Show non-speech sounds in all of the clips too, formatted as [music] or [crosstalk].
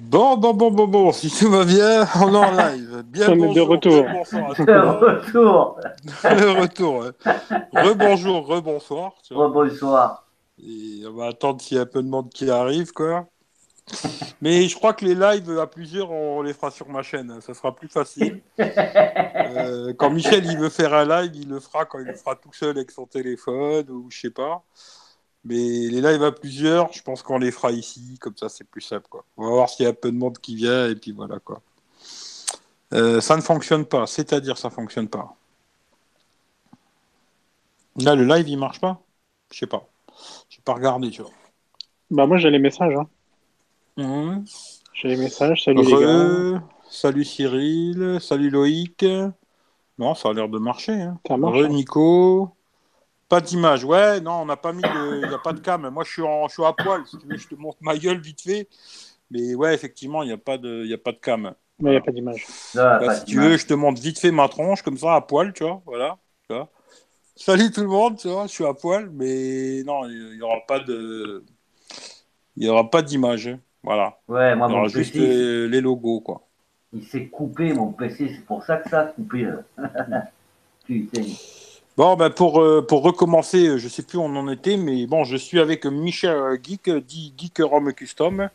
Bon, bon, bon, bon, bon, si tout va bien, on est en [laughs] live. Bien On est de bonjour, retour. [laughs] tout [laughs] De le retour. Le retour. ouais. Rebonjour, rebonsoir. tu vois. Bonsoir. Et on va attendre s'il y a un peu de monde qui arrive, quoi. Mais je crois que les lives à plusieurs, on les fera sur ma chaîne. Ça sera plus facile. Euh, quand Michel il veut faire un live, il le fera quand il le fera tout seul avec son téléphone ou je sais pas. Mais les lives à plusieurs, je pense qu'on les fera ici, comme ça c'est plus simple. Quoi. On va voir s'il y a un peu de monde qui vient et puis voilà quoi. Euh, ça ne fonctionne pas, c'est-à-dire ça fonctionne pas. Là le live il marche pas? Je sais pas. J'ai pas regardé, tu vois. Bah moi j'ai les messages. Hein. Mhm. J'ai les messages. Salut les gars. Re- Salut Cyril, salut Loïc. Non, ça a l'air de marcher. Hein. Ça marche. Re hein. Nico. Pas d'image. Ouais, non, on n'a pas mis de. Il n'y a pas de cam. Moi, je suis, en... je suis à poil. Si tu veux, je te montre ma gueule vite fait. Mais ouais, effectivement, il n'y a, pas de... y a pas de cam. Mais il n'y a pas d'image. Pas si tu veux, je te montre vite fait ma tronche, comme ça, à poil, tu vois. Voilà. Tu vois. Salut tout le monde, tu vois, je suis à poil. Mais non, il n'y aura pas de. Il n'y aura pas d'image. Voilà. Ouais, moi, Il y mon aura juste PC, euh, les logos, quoi. il s'est coupé, mon PC. C'est pour ça que ça a coupé. [laughs] Bon, ben pour, euh, pour recommencer, euh, je sais plus où on en était, mais bon, je suis avec Michel Geek, euh, dit Geek Rome Custom,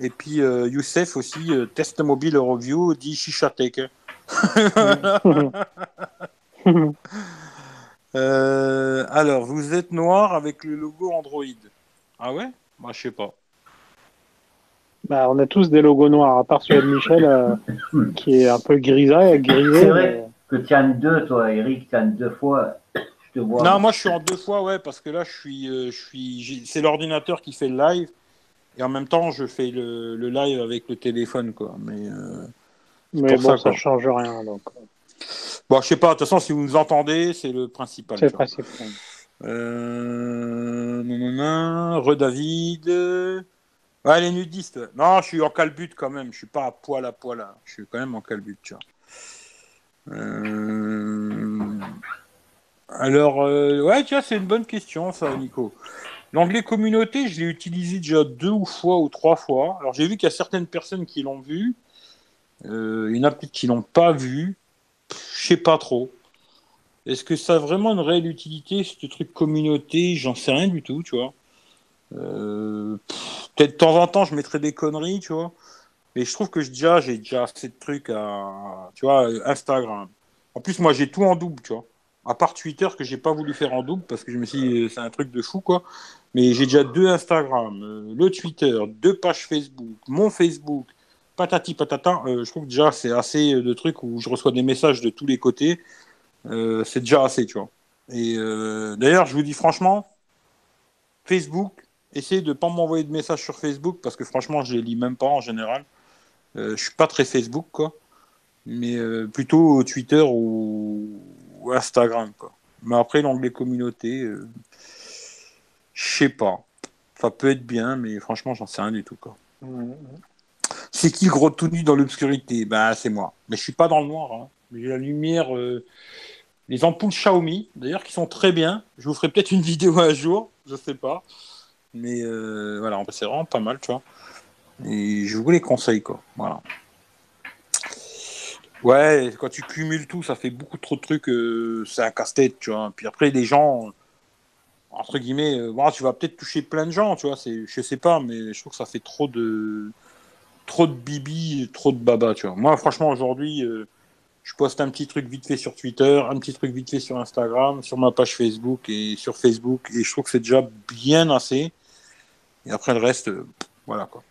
et puis euh, Youssef aussi, euh, Test Mobile Review, dit Shishatech. [laughs] Euh, alors, vous êtes noir avec le logo Android. Ah ouais? Moi, je sais pas. bah, on a tous des logos noirs, à part celui de Michel euh, qui est un peu grisé. grisé C'est vrai. mais- Que tu en deux, toi, Eric, tu en deux fois. Je te vois. Non, moi, je suis en deux fois, ouais, parce que là, je suis, euh, je suis, c'est l'ordinateur qui fait le live, et en même temps, je fais le, le live avec le téléphone, quoi. Mais euh, Mais bon, ça, ça, quoi. change rien. Donc, euh, Bon, je sais pas, de toute façon, si vous nous entendez, c'est le principal. c'est le tu vois. principe. Euh... nanana, Re David. Ouais, les nudistes. Non, je suis en calbut quand même. Je suis pas à poil à poil. hein. Je suis quand même en calbut, tu vois. Euh, Alors, euh, ouais, vois, c'est une bonne question, ça, Nico. L'anglais communauté, je l'ai utilisé déjà deux ou fois ou trois fois. Alors, j'ai vu qu'il y a certaines personnes qui l'ont vu. Euh, il y en a peut-être qui l'ont pas vu. Je sais pas trop. Est-ce que ça a vraiment une réelle utilité, ce truc communauté? J'en sais rien du tout, tu vois. Euh, Peut-être de temps en temps, je mettrais des conneries, tu vois. Mais je trouve que déjà, j'ai déjà assez de trucs à, tu vois, Instagram. En plus, moi, j'ai tout en double, tu vois. À part Twitter que j'ai pas voulu faire en double parce que je me suis dit, euh, c'est un truc de fou, quoi. Mais j'ai déjà deux Instagram, euh, le Twitter, deux pages Facebook, mon Facebook, patati patata. Euh, je trouve que déjà, c'est assez de trucs où je reçois des messages de tous les côtés. C'est déjà assez, tu vois. Et d'ailleurs, je vous dis franchement, Facebook, essayez de pas m'envoyer de messages sur Facebook parce que franchement, je les lis même pas en général. Euh, je suis pas très Facebook, quoi. Mais euh, plutôt Twitter ou, Instagram. Mais après, l'onglet communauté, euh, je sais pas. Ça peut être bien, mais franchement, j'en sais rien du tout, quoi. C'est qui le gros tout nu dans l'obscurité? Bah, c'est moi. Mais je suis pas dans le noir. Hein. J'ai la lumière. Les ampoules Xiaomi, d'ailleurs, qui sont très bien. Je vous ferai peut-être une [laughs] vidéo un jour, je sais pas. Mais voilà, c'est vraiment pas mal, tu vois. Et je vous les conseille, quoi. Voilà. Ouais, quand tu cumules tout, ça fait beaucoup trop de trucs. euh, c'est un casse-tête, tu vois. Puis après, les gens, entre guillemets, euh, tu vas peut-être toucher plein de gens, tu vois. C'est, je sais pas, mais je trouve que ça fait trop de, trop de bibi, trop de baba, tu vois. Moi, franchement, aujourd'hui, euh, je poste un petit truc vite fait sur Twitter, un petit truc vite fait sur Instagram, sur ma page Facebook et sur Facebook, et je trouve que c'est déjà bien assez. Et après le reste, euh, voilà quoi.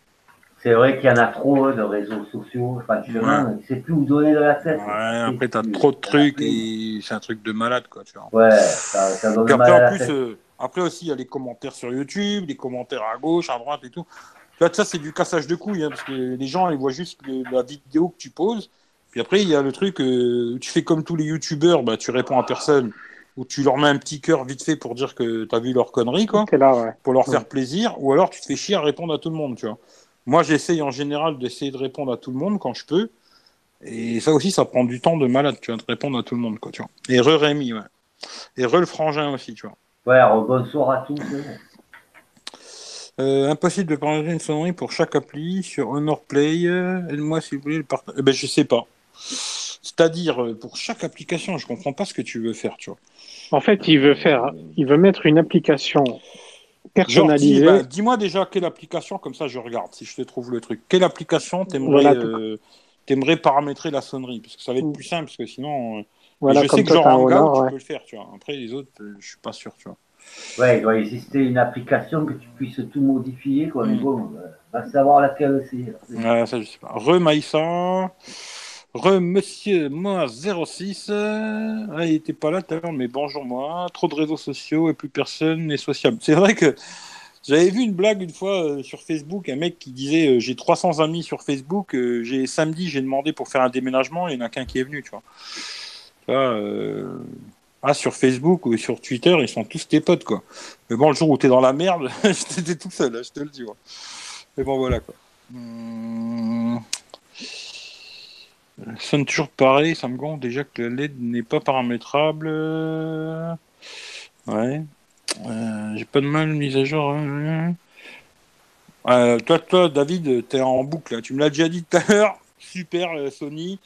C'est vrai qu'il y en a trop hein, de réseaux sociaux. Franchement, Ouais. il sait plus où donner de la tête. Ouais, après t'as plus- trop de trucs et c'est un truc de malade quoi, tu vois. Ouais, ça, ça donne Puis mal après à en la plus, tête. euh, après aussi il y a les commentaires sur YouTube, les commentaires à gauche, à droite et tout. Tu vois, ça c'est du cassage de couilles, hein, parce que les gens ils voient juste le- la vidéo que tu poses. Puis après il y a le truc, euh, où tu fais comme tous les youtubeurs, bah tu réponds à personne, ou tu leur mets un petit cœur vite fait pour dire que t'as vu leur connerie quoi. Là, ouais. pour leur Ouais. faire plaisir, ou alors tu te fais chier à répondre à tout le monde, tu vois. Moi, j'essaye en général d'essayer de répondre à tout le monde quand je peux, et ça aussi, ça prend du temps de malade, tu vois, de répondre à tout le monde, quoi, tu vois. Et re Rémi, ouais. Et re le frangin aussi, tu vois. Ouais, alors, bonsoir à tous. Euh, impossible de paramétrer une sonnerie pour chaque appli sur Honor Play. Aide-moi si vous voulez le partage. Eh ben, je sais pas. C'est-à-dire, euh, pour chaque application, je comprends pas ce que tu veux faire, tu vois. En fait, il veut faire, il veut mettre une application Personnalisée. bah, dis-moi déjà quelle application, comme ça je regarde si je te trouve le truc. Quelle application t'aimerais Voilà, euh, t'aimerais paramétrer la sonnerie? Parce que ça va être plus simple, parce que sinon, euh, voilà, je comme sais que toi, genre Honor, tu ouais. peux le faire, tu vois. Après, les autres, euh, je suis pas sûr, tu vois. Ouais, il doit exister une application que tu puisses tout modifier, quoi. Mais Mm. bon, euh, va savoir laquelle c'est. Ouais, ça, je sais pas. Re Monsieur moi 06. Euh, ah, il était pas là tout à l'heure, mais bonjour moi. Trop de réseaux sociaux et plus personne n'est sociable. C'est vrai que j'avais vu une blague une fois euh, sur Facebook, un mec qui disait euh, j'ai 300 amis sur Facebook. euh, j'ai samedi j'ai demandé pour faire un déménagement, il n'y en a qu'un qui est venu, tu vois. Ah, sur Facebook ou sur Twitter, ils sont tous tes potes, quoi. Mais bon, le jour où t'es dans la merde, [laughs] j'étais tout seul, là, je te le dis. Mais bon, voilà, quoi. Hum. Ça sonne toujours pareil, ça me gonfle déjà que la LED n'est pas paramétrable. Ouais. Euh, J'ai pas de mal mise à jour. hein. Euh, toi, toi, David, t'es en boucle. là. Tu me l'as déjà dit tout à l'heure. Super, euh, Sony.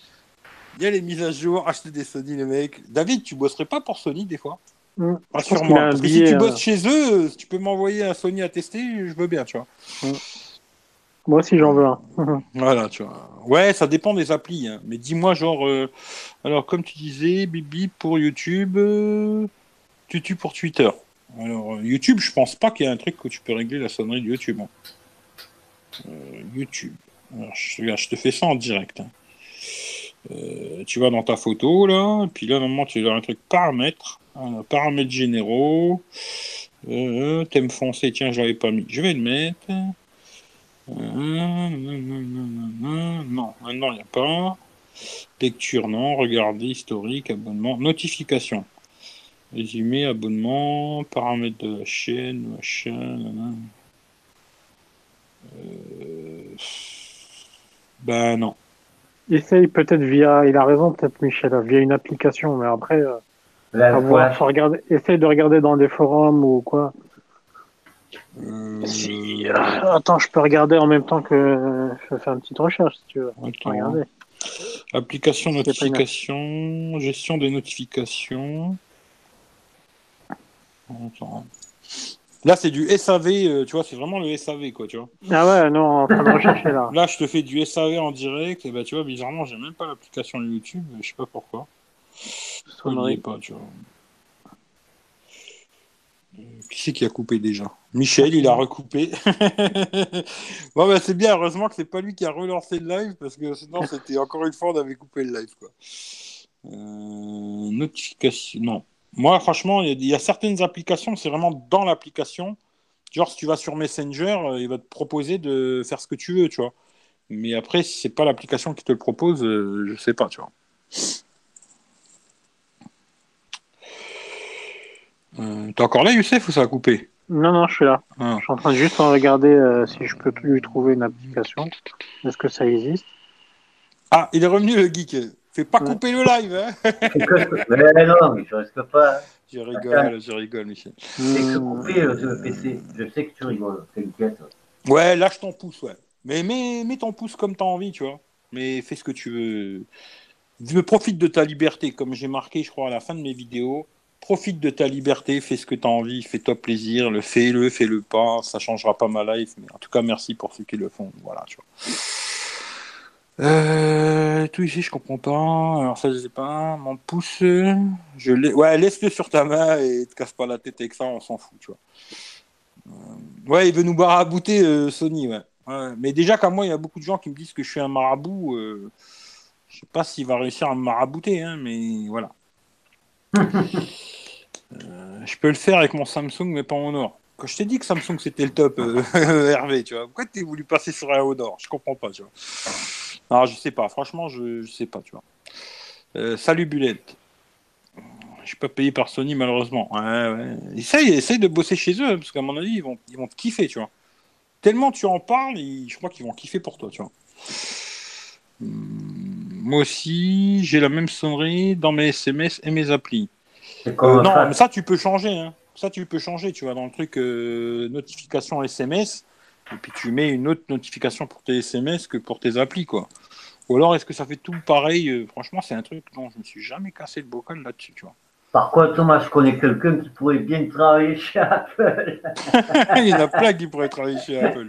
Il y a les mises à jour. Achetez des Sony, les mecs. David, tu bosserais pas pour Sony des fois? Mm. Pense Rassure-moi. si tu euh, bosses chez eux, si tu peux m'envoyer un Sony à tester, je veux bien, tu vois. Moi aussi, j'en veux un. [laughs] Voilà, tu vois. Ouais, ça dépend des applis. hein. Mais dis-moi, genre, euh, alors comme tu disais, Bibi pour YouTube, euh, Tutu pour Twitter. Alors, euh, YouTube, je pense pas qu'il y ait un truc que tu peux régler la sonnerie de YouTube. hein. Euh, YouTube. Je, te fais ça en direct. hein. Euh, tu vas dans ta photo, là, puis là, normalement, tu as un truc paramètres. Paramètres généraux. Euh, thème foncé, tiens, je l'avais pas mis. Je vais le mettre. Non, maintenant il n'y a pas. Lecture, non. Regarder, historique, abonnement, notification. Résumé, abonnement, paramètres de la chaîne, machin. Euh... Ben non. Essaye peut-être via, il a raison peut-être Michel, via une application, mais après, euh, Là, faut regarder, essaye de regarder dans des forums ou quoi. Si, euh, attends, je peux regarder en même temps que je fais une petite recherche si tu veux. attends. Application, notification, gestion des notifications. Attends. Là, c'est du SAV, euh, tu vois, c'est vraiment le SAV, quoi, tu vois. Ah ouais, non, en train de [laughs] rechercher là. Là, je te fais du SAV en direct, et bah, tu vois, bizarrement, j'ai même pas l'application YouTube, je sais pas pourquoi. On Sonnerie. pas, tu vois. Qui c'est qui a coupé déjà? Michel, il a recoupé. [laughs] bon, bah, c'est bien, heureusement que c'est pas lui qui a relancé le live, parce que sinon, c'était encore une fois, on avait coupé le live, quoi. Euh, notification, non. Moi, franchement, il y, a- il y a certaines applications, c'est vraiment dans l'application. Genre, si tu vas sur Messenger, euh, il va te proposer de faire ce que tu veux, tu vois. Mais après, si c'est pas l'application qui te le propose, euh, je sais pas, tu vois. Euh, T'es encore là, Youssef, ou ça a coupé? Non, non, je suis là. Ah. Je suis en train de juste en regarder euh, si je peux lui trouver une application. Est-ce que ça existe? Ah, il est revenu, le geek. Fais pas Ouais. couper le live, hein [laughs] C'est Mais non, mais je risque pas. hein. Je rigole, je rigole, Michel. C'est que Hmm. couper le, le PC. Je sais que tu rigoles. T'inquiète. Ouais, lâche ton pouce, ouais. Mais mets, mets ton pouce comme t'as envie, tu vois. Mais fais ce que tu veux. Je profite de ta liberté, comme j'ai marqué, je crois, à la fin de mes vidéos. Profite de ta liberté, fais ce que t'as envie, fais-toi plaisir, le fais-le, fais-le pas, ça changera pas ma life. Mais en tout cas, merci pour ceux qui le font. Voilà, tu vois. Euh, tout ici, je comprends pas. Alors ça, je sais pas. Mon pouce, je l'ai. Ouais, laisse-le sur ta main et te casse pas la tête avec ça, on s'en fout, tu vois. Euh, ouais, il veut nous barabouter euh, Sony, ouais. Mais déjà qu'à moi, il y a beaucoup de gens qui me disent que je suis un marabout. Je sais pas s'il va réussir à me marabouter, hein, mais voilà. Euh, je peux le faire avec mon Samsung, mais pas en Honor. Quand je t'ai dit que Samsung c'était le top, euh, [laughs] Hervé, tu vois, pourquoi t'es voulu passer sur un Honor Je comprends pas, tu vois. Alors, je sais pas, franchement, je, sais pas, tu vois. Euh, salut Bulette. Je suis pas payé par Sony, malheureusement. Essaye, essaye de bosser chez eux, hein, parce qu'à mon avis, ils vont, ils vont te kiffer, tu vois. Tellement tu en parles, je crois qu'ils vont kiffer pour toi, tu vois. Hum, Moi aussi, j'ai la même sonnerie dans mes SMS et mes applis. Euh, non, mais ça, tu peux changer. Hein. Ça, tu peux changer, tu vois, dans le truc euh, notification SMS, et puis tu mets une autre notification pour tes SMS que pour tes applis, quoi. Ou alors, est-ce que ça fait tout pareil? Euh, Franchement, c'est un truc dont je me suis jamais cassé le bocal là-dessus, tu vois. Par quoi, Thomas je connais quelqu'un qui pourrait bien travailler chez Apple. [laughs] Il y en a plein qui pourraient travailler chez Apple.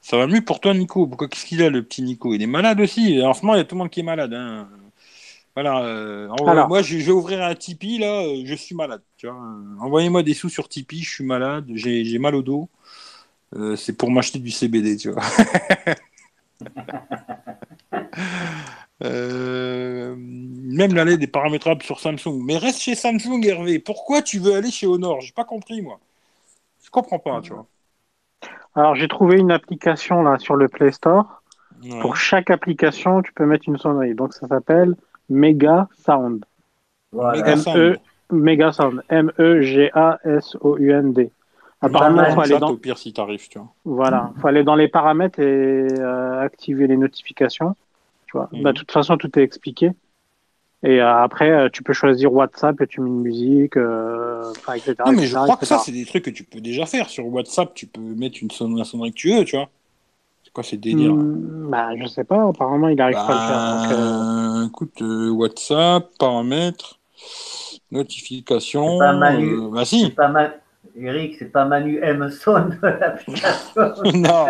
Ça va mieux pour toi, Nico? Pourquoi qu'est-ce qu'il a, le petit Nico? Il est malade aussi. En ce moment, il y a tout le monde qui est malade. Hein. Voilà. Euh, moi, je, vais ouvrir un Tipeee, là. Euh, je suis malade. Envoyez-moi des sous sur Tipeee. Je suis malade. J'ai mal au dos. Euh, c'est pour m'acheter du CBD, tu vois. [laughs] Euh, même l'aller des paramétrables sur Samsung. Mais reste chez Samsung, Hervé. Pourquoi tu veux aller chez Honor? J'ai pas compris, moi. Je comprends pas, tu vois. Alors, j'ai trouvé une application là sur le Play Store. Ouais. Pour chaque application, tu peux mettre une sonnerie. Donc, ça s'appelle Mega Sound. Voilà. Mega M-E, Sound. Mega Sound. E M-E-G-A-S-O-U-n-D. Apparemment, faut aller dans, au pire, si t'arrives, tu vois. voilà, faut aller dans les paramètres et euh, activer les notifications. Tu vois. Mhm. Bah, de toute façon, tout est expliqué. Et euh, après, euh, tu peux choisir WhatsApp et tu mets une musique, euh, enfin, etc. Non, mais je etc., crois que ça, c'est des trucs que tu peux déjà faire. Sur WhatsApp, tu peux mettre une sonnerie, la sonnerie que tu veux, tu vois. C'est quoi ces délires Hmm, bah, je sais pas. Apparemment, il arrive pas à le faire. donc, euh, Bah, écoute, euh, WhatsApp, paramètres, notification. C'est pas euh, bah si. pas Ma- Eric, c'est pas Manu Emerson de [laughs] l'application. [laughs] non.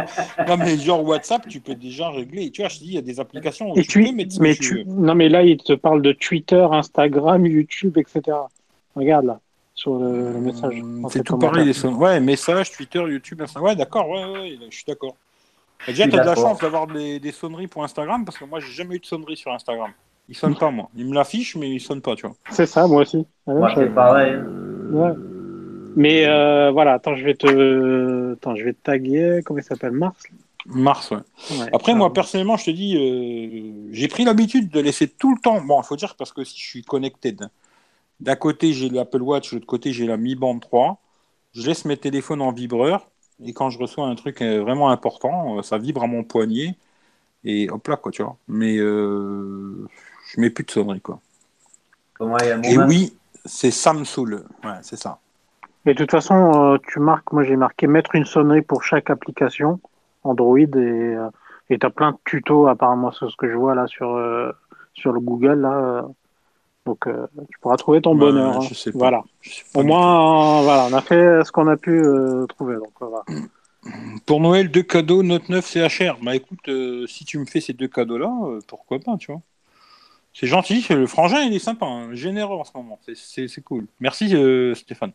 non, mais genre WhatsApp, tu peux déjà régler. Tu vois, je te dis, il y a des applications où Et tu tu, peux mettre ce que mais tu non, mais là, il te parle de Twitter, Instagram, YouTube, etc. Regarde là, sur le, le message. Hum, dans C'est tout pareil, les Ouais, message, Twitter, YouTube, Instagram. Ouais, d'accord, ouais, ouais, je suis d'accord. Et Déjà, tu as de la chance d'avoir des, des sonneries pour Instagram parce que moi, j'ai jamais eu de sonnerie sur Instagram. Il sonne pas, moi. Il me l'affiche, mais il sonne pas, tu vois. C'est ça, moi aussi. Moi, c'est pareil. Ouais. Mais euh, voilà, attends, je vais te, attends, je vais te taguer. Comment il s'appelle, Mars? Mars, ouais. Ouais. Après, moi, personnellement, je te dis, euh, j'ai pris l'habitude de laisser tout le temps. Bon, il faut dire parce que si je suis connected, d'un côté, j'ai l'Apple Watch, de l'autre côté, j'ai la Mi Band 3. Je laisse mes téléphones en vibreur. Et quand je reçois un truc euh, vraiment important, ça vibre à mon poignet. Et hop là, quoi, tu vois. Mais euh, je mets plus de sonnerie, quoi. Comment il y a un Et oui, c'est Samsung. Ouais, c'est ça. Et de toute façon, euh, tu marques, moi j'ai marqué mettre une sonnerie pour chaque application Android et euh, et t'as plein de tutos apparemment sur ce que je vois là sur euh, sur le Google là. Donc euh, tu pourras trouver ton bonheur. hein. je sais pas. Voilà. Je sais pas Au moins, euh, voilà, on a fait ce qu'on a pu euh, trouver. Donc voilà. [clears throat] Pour Noël, deux cadeaux, Note 9 CHR. Bah écoute, si tu me fais ces deux cadeaux-là, pourquoi pas, tu vois. C'est gentil, c'est- le frangin il est sympa, hein, généreux en ce moment, c'est- cool. Merci euh, Stéphane.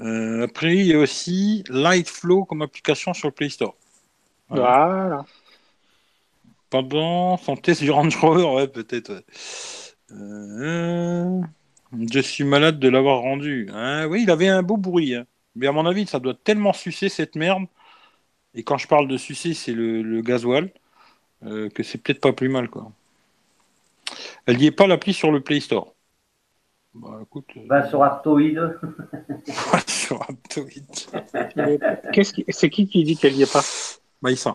Euh, après, il y a aussi Lightflow comme application sur le Play Store. Voilà. Voilà. Pendant son test du Range Rover, ouais, peut-être. ouais. Euh, je suis malade de l'avoir rendu. Hein, oui, il avait un beau bruit. hein. Mais à mon avis, ça doit tellement sucer cette merde. Et quand je parle de sucer, c'est le, le gasoil. euh, que c'est peut-être pas plus mal, quoi. Elle n'y est pas l'appli sur le Play Store. Bah écoute, euh, Va sur Aptoid. [laughs] sur Aptoid. Qu'est-ce qui, c'est qui qui dit qu'elle y est pas? Bah, il sent.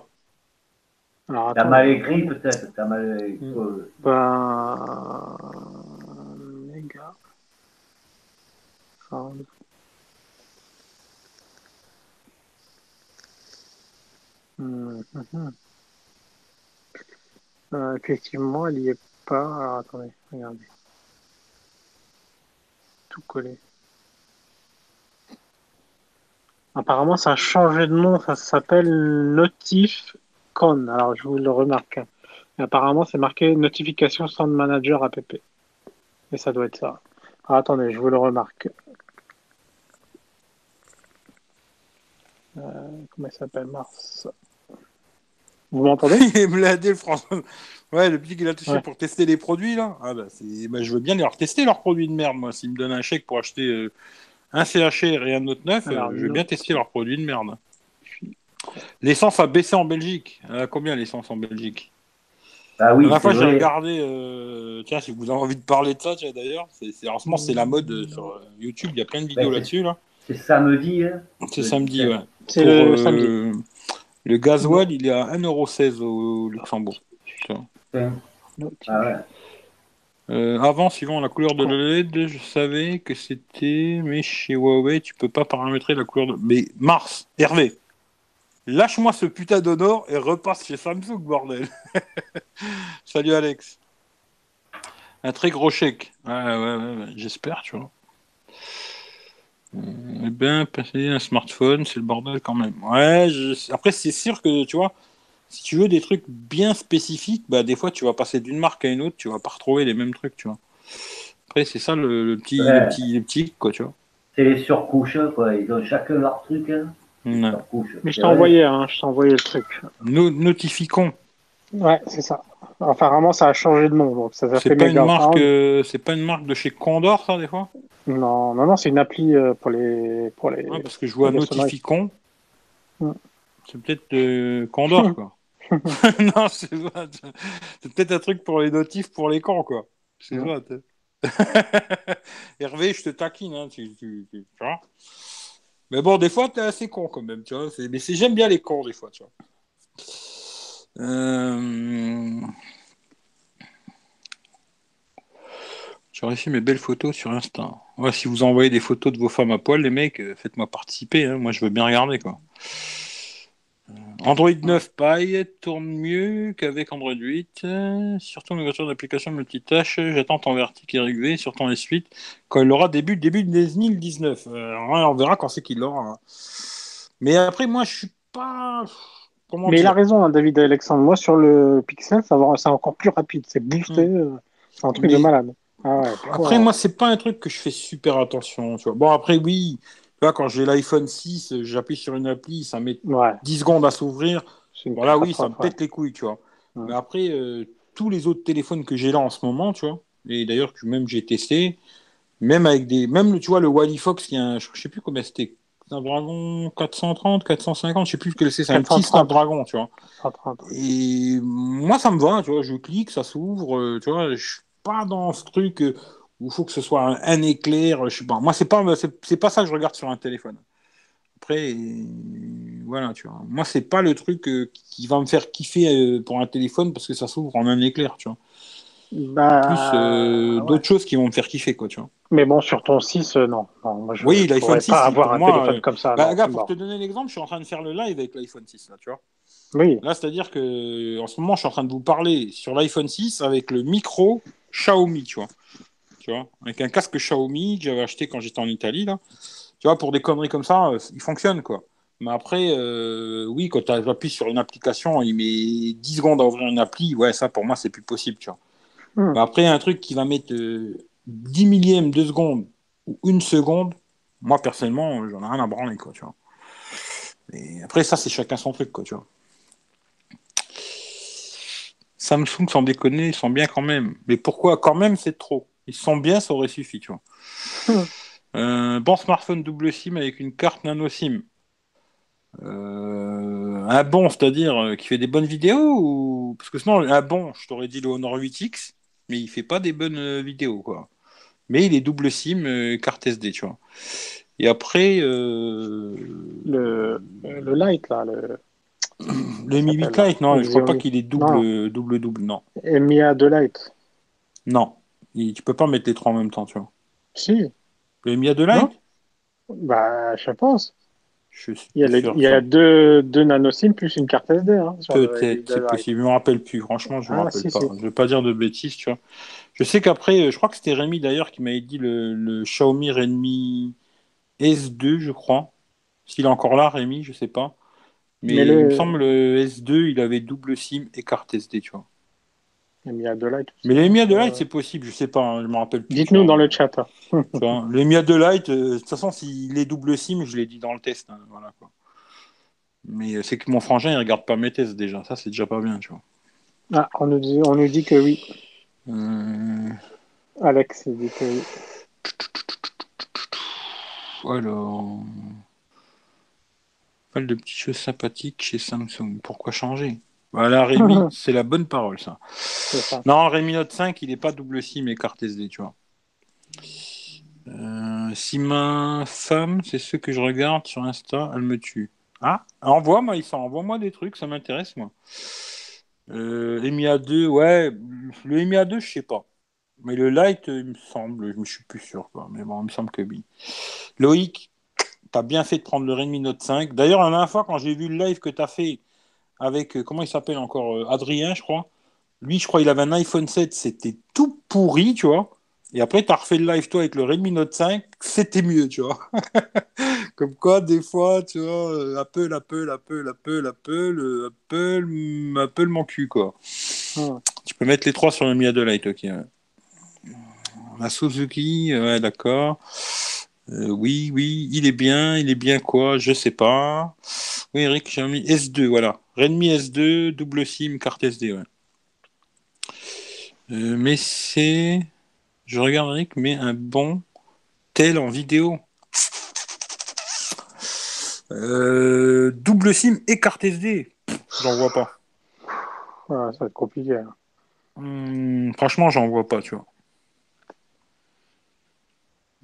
Alors T'as mal écrit peut-être. T'as mal. Mm. euh, Ben, méga. Sound. Mhm, mhm. Euh, effectivement, elle y est Alors attendez, regardez. Tout collé. Apparemment, ça a changé de nom. Ça s'appelle Notif Con. Alors, je vous le remarque. Et apparemment, c'est marqué Notification Sound Manager app. Et ça doit être ça. Ah, attendez, je vous le remarque. Euh, comment il s'appelle? Mars Vous m'entendez [laughs] il me l'a dit, le François. Ouais, le petit qu'il a touché Ouais. pour tester les produits, là. Ah, bah, c'est... bah, je veux bien les leur tester leurs produits de merde, moi. S'ils me donnent un chèque pour acheter euh, un CHR et un autre neuf, euh, Alors, je veux bien tester leurs produits de merde. L'essence a baissé en Belgique. Elle a combien l'essence en Belgique? Ah oui, La fois, j'ai regardé. euh, Tiens, si vous avez envie de parler de ça, tiens, d'ailleurs, c'est, c'est... en ce moment, c'est la mode euh, sur euh, YouTube. Il y a plein de vidéos Ouais, c'est- là-dessus, là. C'est samedi. Hein. C'est samedi, 17. ouais. C'est Pour, le euh, samedi. Le gasoil, il est à 1,16€ au Luxembourg. Ah. Euh, avant, suivant la couleur de la LED, je savais que c'était. Mais chez Huawei, tu peux pas paramétrer la couleur de. Mais Mars, Hervé, lâche-moi ce putain d'honneur et repasse chez Samsung, bordel. [laughs] Salut Alex. Un très gros chèque. Ouais, ouais, ouais, ouais, j'espère, tu vois. Eh bien, passer un smartphone, c'est le bordel quand même. Ouais, je- après, c'est sûr que, tu vois, si tu veux des trucs bien spécifiques, bah, des fois, tu vas passer d'une marque à une autre, tu vas pas retrouver les mêmes trucs, tu vois. Après, c'est ça le, le petit, Ouais. le petit, le petit quoi, tu vois. C'est les surcouches, quoi. Ils ont chacun leur truc. Hein. Mais je envoyé, hein, je envoyé le truc. No- notificons. Ouais, c'est ça. Enfin, vraiment, ça a changé de nom, donc ça C'est pas une marque, euh, c'est pas une marque de chez Condor, ça, des fois? Non, non, non, c'est une appli euh, pour les, pour les. Ouais, parce que je vois notificons. Ouais. C'est peut-être euh, Condor, [laughs] quoi. [laughs] non, c'est c'est peut-être un truc pour les notifs pour les camps, quoi. C'est ça. t'es- [laughs] Hervé, je te taquine, hein, tu, tu- tu- tu vois. Mais bon, des fois, t'es assez con quand même, tu vois. C'est- Mais c'est j'aime bien les cons, des fois, tu vois. Euh... J'aurais fait mes belles photos sur Insta. Si vous envoyez des photos de vos femmes à poil, les mecs, euh, faites-moi participer. hein. Moi, je veux bien regarder, quoi. Euh, Android 9 Pie tourne mieux qu'avec Android 8. euh, surtout en ouverture d'application multitâche. J'attends ton vertic Eric V sur ton S8 quand il aura début, début de 2019. Euh, ouais, on verra quand c'est qu'il l'aura. hein. Mais après, moi, je suis pas. Comment Mais il a raison, hein, David Alexandre. Moi, sur le Pixel, c'est encore plus rapide. C'est boosté. euh, C'est un truc Mais- de malade. Ah ouais, Après, moi, c'est pas un truc que je fais super attention. Tu vois. Bon, après, oui, tu vois, quand j'ai l'iPhone 6, euh, j'appuie sur une appli, ça met Ouais, 10 secondes à s'ouvrir. Voilà, oui, ça me ouais. pète les couilles, tu vois. Mais après, euh, tous les autres téléphones que j'ai là en ce moment, tu vois, et d'ailleurs que même j'ai testé, même avec des. Même, tu vois, le Wally Fox, qui est un. Je sais plus combien c'était. Snapdragon 430, 450, je sais plus quel c'est, c'est un petit 430. Snapdragon, tu vois. 130. Et moi, ça me va, tu vois, je clique, ça s'ouvre, euh, tu vois, je suis pas dans ce truc euh, où il faut que ce soit un, un éclair, je sais pas. Moi, c'est pas, c'est, c'est pas ça que je regarde sur un téléphone. Après, euh, voilà, tu vois. Moi, c'est pas le truc euh, qui va me faire kiffer euh, pour un téléphone parce que ça s'ouvre en un éclair, tu vois. Bah, Plus euh, ouais. d'autres choses qui vont me faire kiffer, quoi, tu vois. Mais bon, sur ton 6, euh, non. non moi, je Oui, l'iPhone pourrais 6, pas avoir un moi, téléphone euh, comme ça. Bah, non, gars, c'est pour te donner l'exemple, je suis en train de faire le live avec l'iPhone 6, là, tu vois. Oui, Là, c'est-à-dire que en ce moment, je suis en train de vous parler sur l'iPhone 6 avec le micro Xiaomi, tu vois. Tu vois, avec un casque Xiaomi que j'avais acheté quand j'étais en Italie, là. Tu vois, pour des conneries comme ça, euh, il fonctionne, quoi. Mais après, euh, oui, quand tu appuies sur une application, il met 10 secondes à ouvrir une appli. Ouais, ça, pour moi, c'est plus possible, tu vois. Mais après, un truc qui va mettre euh, 10 millièmes de seconde ou une seconde, moi, personnellement, j'en ai rien à branler, quoi, tu vois. Et après, ça, c'est chacun son truc, quoi, tu vois. Samsung, sans déconner, ils sont bien quand même. Mais pourquoi? Quand même, c'est trop Ils sont bien, ça aurait suffi, tu vois. Hmm. Euh, bon smartphone double SIM avec une carte nano SIM. Euh, un bon, c'est-à-dire euh, qui fait des bonnes vidéos ou... Parce que sinon, un bon, je t'aurais dit le Honor 8X, mais il fait pas des bonnes euh, vidéos, quoi. Mais il est double SIM, euh, carte SD, tu vois. Et après, euh, le, le light, là, le le Mi 8 s'appelle, Lite, non, le je crois pas qu'il est double, double, double, non. MIA 2 Lite. Non, Il- tu peux pas mettre les trois en même temps, tu vois. Si, Le Mi A2 Lite? Non. bah, je pense. Je suis Il y a, pas les- sûr, il y a ça. deux, deux nano-SIM plus une carte SD. Hein, le- Peut-être, c'est possible. Je me rappelle plus. Franchement, je me Ah, rappelle si, pas. si. Je vais pas dire de bêtises, tu vois. Je sais qu'après, euh, je crois que c'était Rémi d'ailleurs qui m'avait dit le, le Xiaomi Redmi S2, je crois. S'il est encore là, Rémi, je sais pas. Mais, Mais le- il me semble le S2, il avait double SIM et carte SD, tu vois. 2 Lite. Mais les Mi A2 Euh, c'est possible, je sais pas, hein, je me rappelle plus. Dites-nous dans le chat. A2 Lite, [laughs] euh, de toute façon, s'il est double SIM, je l'ai dit dans le test. hein, voilà, quoi. Mais euh, c'est que mon frangin, il regarde pas mes tests déjà. Ça, c'est déjà pas bien, tu vois. Ah, on nous dit, on nous dit que oui. Euh, Alex il dit que oui. Alors. Pas de petites choses sympathiques chez Samsung. Pourquoi changer? Voilà, Rémi, [laughs] c'est la bonne parole, ça. Non, Rémi Note 5, il n'est pas double SIM et carte SD, tu vois. Euh, si ma femme, c'est ceux que je regarde sur Insta, elle me tue. Ah, envoie-moi, il envoie-moi des trucs, ça m'intéresse, moi. Euh, Mi A2, ouais. Le Mi A2, je sais pas. Mais le Lite, il me semble, je ne suis plus sûr. Quoi. Mais bon, il me semble que oui. Loïc, tu as bien fait de prendre le Redmi Note 5. D'ailleurs, la dernière fois, quand j'ai vu le live que tu as fait avec, euh, comment il s'appelle encore euh, Adrien, je crois. Lui, je crois, il avait un iPhone 7, c'était tout pourri, tu vois. Et après, tu as refait le live, toi, avec le Redmi Note 5, c'était mieux, tu vois. [laughs] Comme quoi, des fois, tu vois, euh, Apple, Apple, Apple, Apple, Apple, Apple, Apple, mon cul, quoi. Hmm. Tu peux mettre les trois sur le Mi A2 Lite, ok. ouais. La Suzuki, ouais, d'accord. Euh, oui, oui, il est bien, il est bien quoi, je sais pas. Oui, Eric, j'ai mis S2, voilà. Redmi S2, double SIM, carte SD, ouais. Euh, mais c'est. Je regarde Eric, mais un bon tel en vidéo. Euh, double SIM et carte SD. J'en vois pas. Ouais, ça va être compliqué. hein. Hum, franchement, j'en vois pas, tu vois.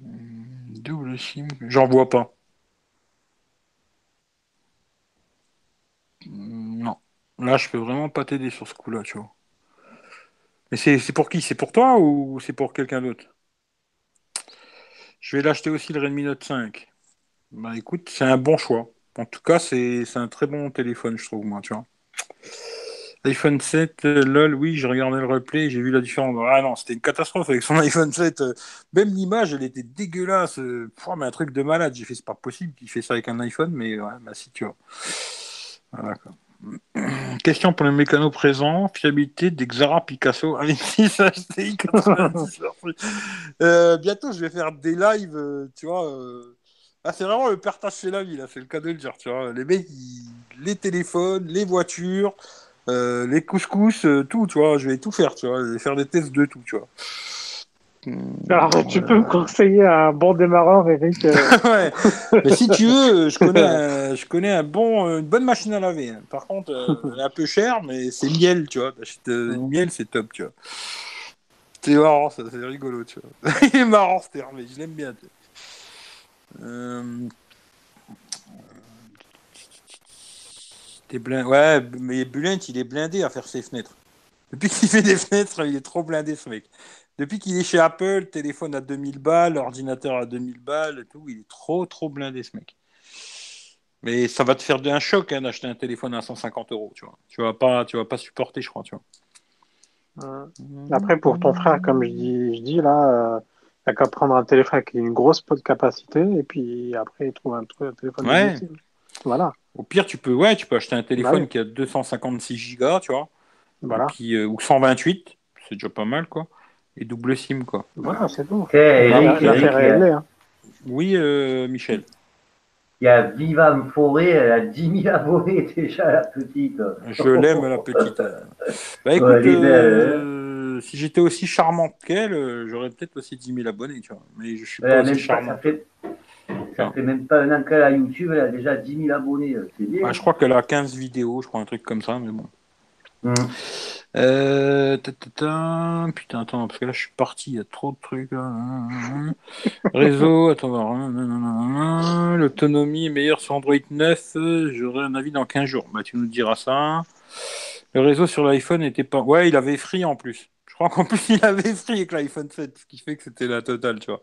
Hum, Double SIM, j'en vois pas. Hum. Là, je peux vraiment pas t'aider sur ce coup-là, tu vois. Mais c'est pour qui? C'est pour toi ou c'est pour quelqu'un d'autre? Je vais l'acheter aussi le Redmi Note 5. Bah écoute, c'est un bon choix. En tout cas, c'est un très bon téléphone, je trouve, moi, tu vois. iPhone 7, euh, lol, oui, j'ai regardé le replay, j'ai vu la différence. Ah non, c'était une catastrophe avec son [laughs] iPhone 7. euh, Même l'image, elle était dégueulasse. euh, Pouah, mais un truc de malade. J'ai fait, c'est pas possible qu'il fait ça avec un iPhone, mais ouais, bah si tu vois. Voilà, quoi. [clears throat] Question pour le mécano présent, fiabilité des Xara Picasso A26 HTI 90 euh, Bientôt, je vais faire des lives, euh, tu vois. euh, Ah, c'est vraiment le partage chez la vie, là, c'est le cas de le dire, tu vois. Les mecs, les téléphones, les voitures, euh, les couscous, tout, tu vois. Je vais tout faire, tu vois. Je vais faire des tests de tout, tu vois. Hum, Alors, tu peux me conseiller un bon démarreur, Eric euh, [laughs] ouais. Mais si tu veux, je connais, [laughs] un, je connais un bon, une bonne machine à laver. hein. Par contre, euh, [laughs] elle est un peu chère, mais c'est miel, tu vois. T'achètes euh, une miel, c'est top, tu vois. C'est marrant, ça, c'est rigolo, tu vois. Il est marrant ce terme, mais je l'aime bien. tu vois. Euh... T'es blindé. Ouais, mais Bulent, il est blindé à faire ses fenêtres. Depuis qu'il fait des fenêtres, il est trop blindé, ce mec. Depuis qu'il est chez Apple, téléphone à 2000 balles, ordinateur à 2000 balles, et tout, il est trop, trop blindé, ce mec. Mais ça va te faire un choc hein, d'acheter un téléphone à 150 euros, tu vois. Tu vas pas, tu vas pas supporter, je crois, tu vois. Après, pour ton frère, comme je dis, je dis là, euh, t'as qu'à prendre un téléphone avec une grosse capacité, et puis après, il trouve un, truc- un téléphone Ouais. Voilà, Au pire, tu peux, ouais, tu peux acheter un téléphone Bah oui. qui a 256 Go, tu vois, voilà, euh, ou 128, c'est déjà pas mal, quoi. Et double SIM, quoi. voilà, c'est tout. Ok, Eric, L'affaire Eric, a- réglée, hein. Oui, euh, Michel. il y a Viva Forêt, elle a 10 000 abonnés déjà, la petite. Je l'aime, la petite. Bah écoute, Ouais, euh, si j'étais aussi charmante qu'elle, euh, j'aurais peut-être aussi 10 000 abonnés, tu vois. Mais je suis pas aussi même pas, ça, charmante. fait, ça fait même pas un an qu'elle a YouTube, elle a déjà 10 000 abonnés. euh, C'est bien. Ah, je crois qu'elle a 15 vidéos, je crois, un truc comme ça, mais bon. Hum. Euh, ta, ta, ta, Putain, attends, parce que là, je suis parti, il y a trop de trucs. là. Réseau, [laughs] attends. L'autonomie est meilleure sur Android 9. euh, J'aurai un avis dans 15 jours. Bah, tu nous diras ça. Le réseau sur l'iPhone était pas. Ouais, il avait free en plus. Je crois qu'en plus, [laughs] il avait free avec l'iPhone 7, ce qui fait que c'était la totale, tu vois.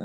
Euh,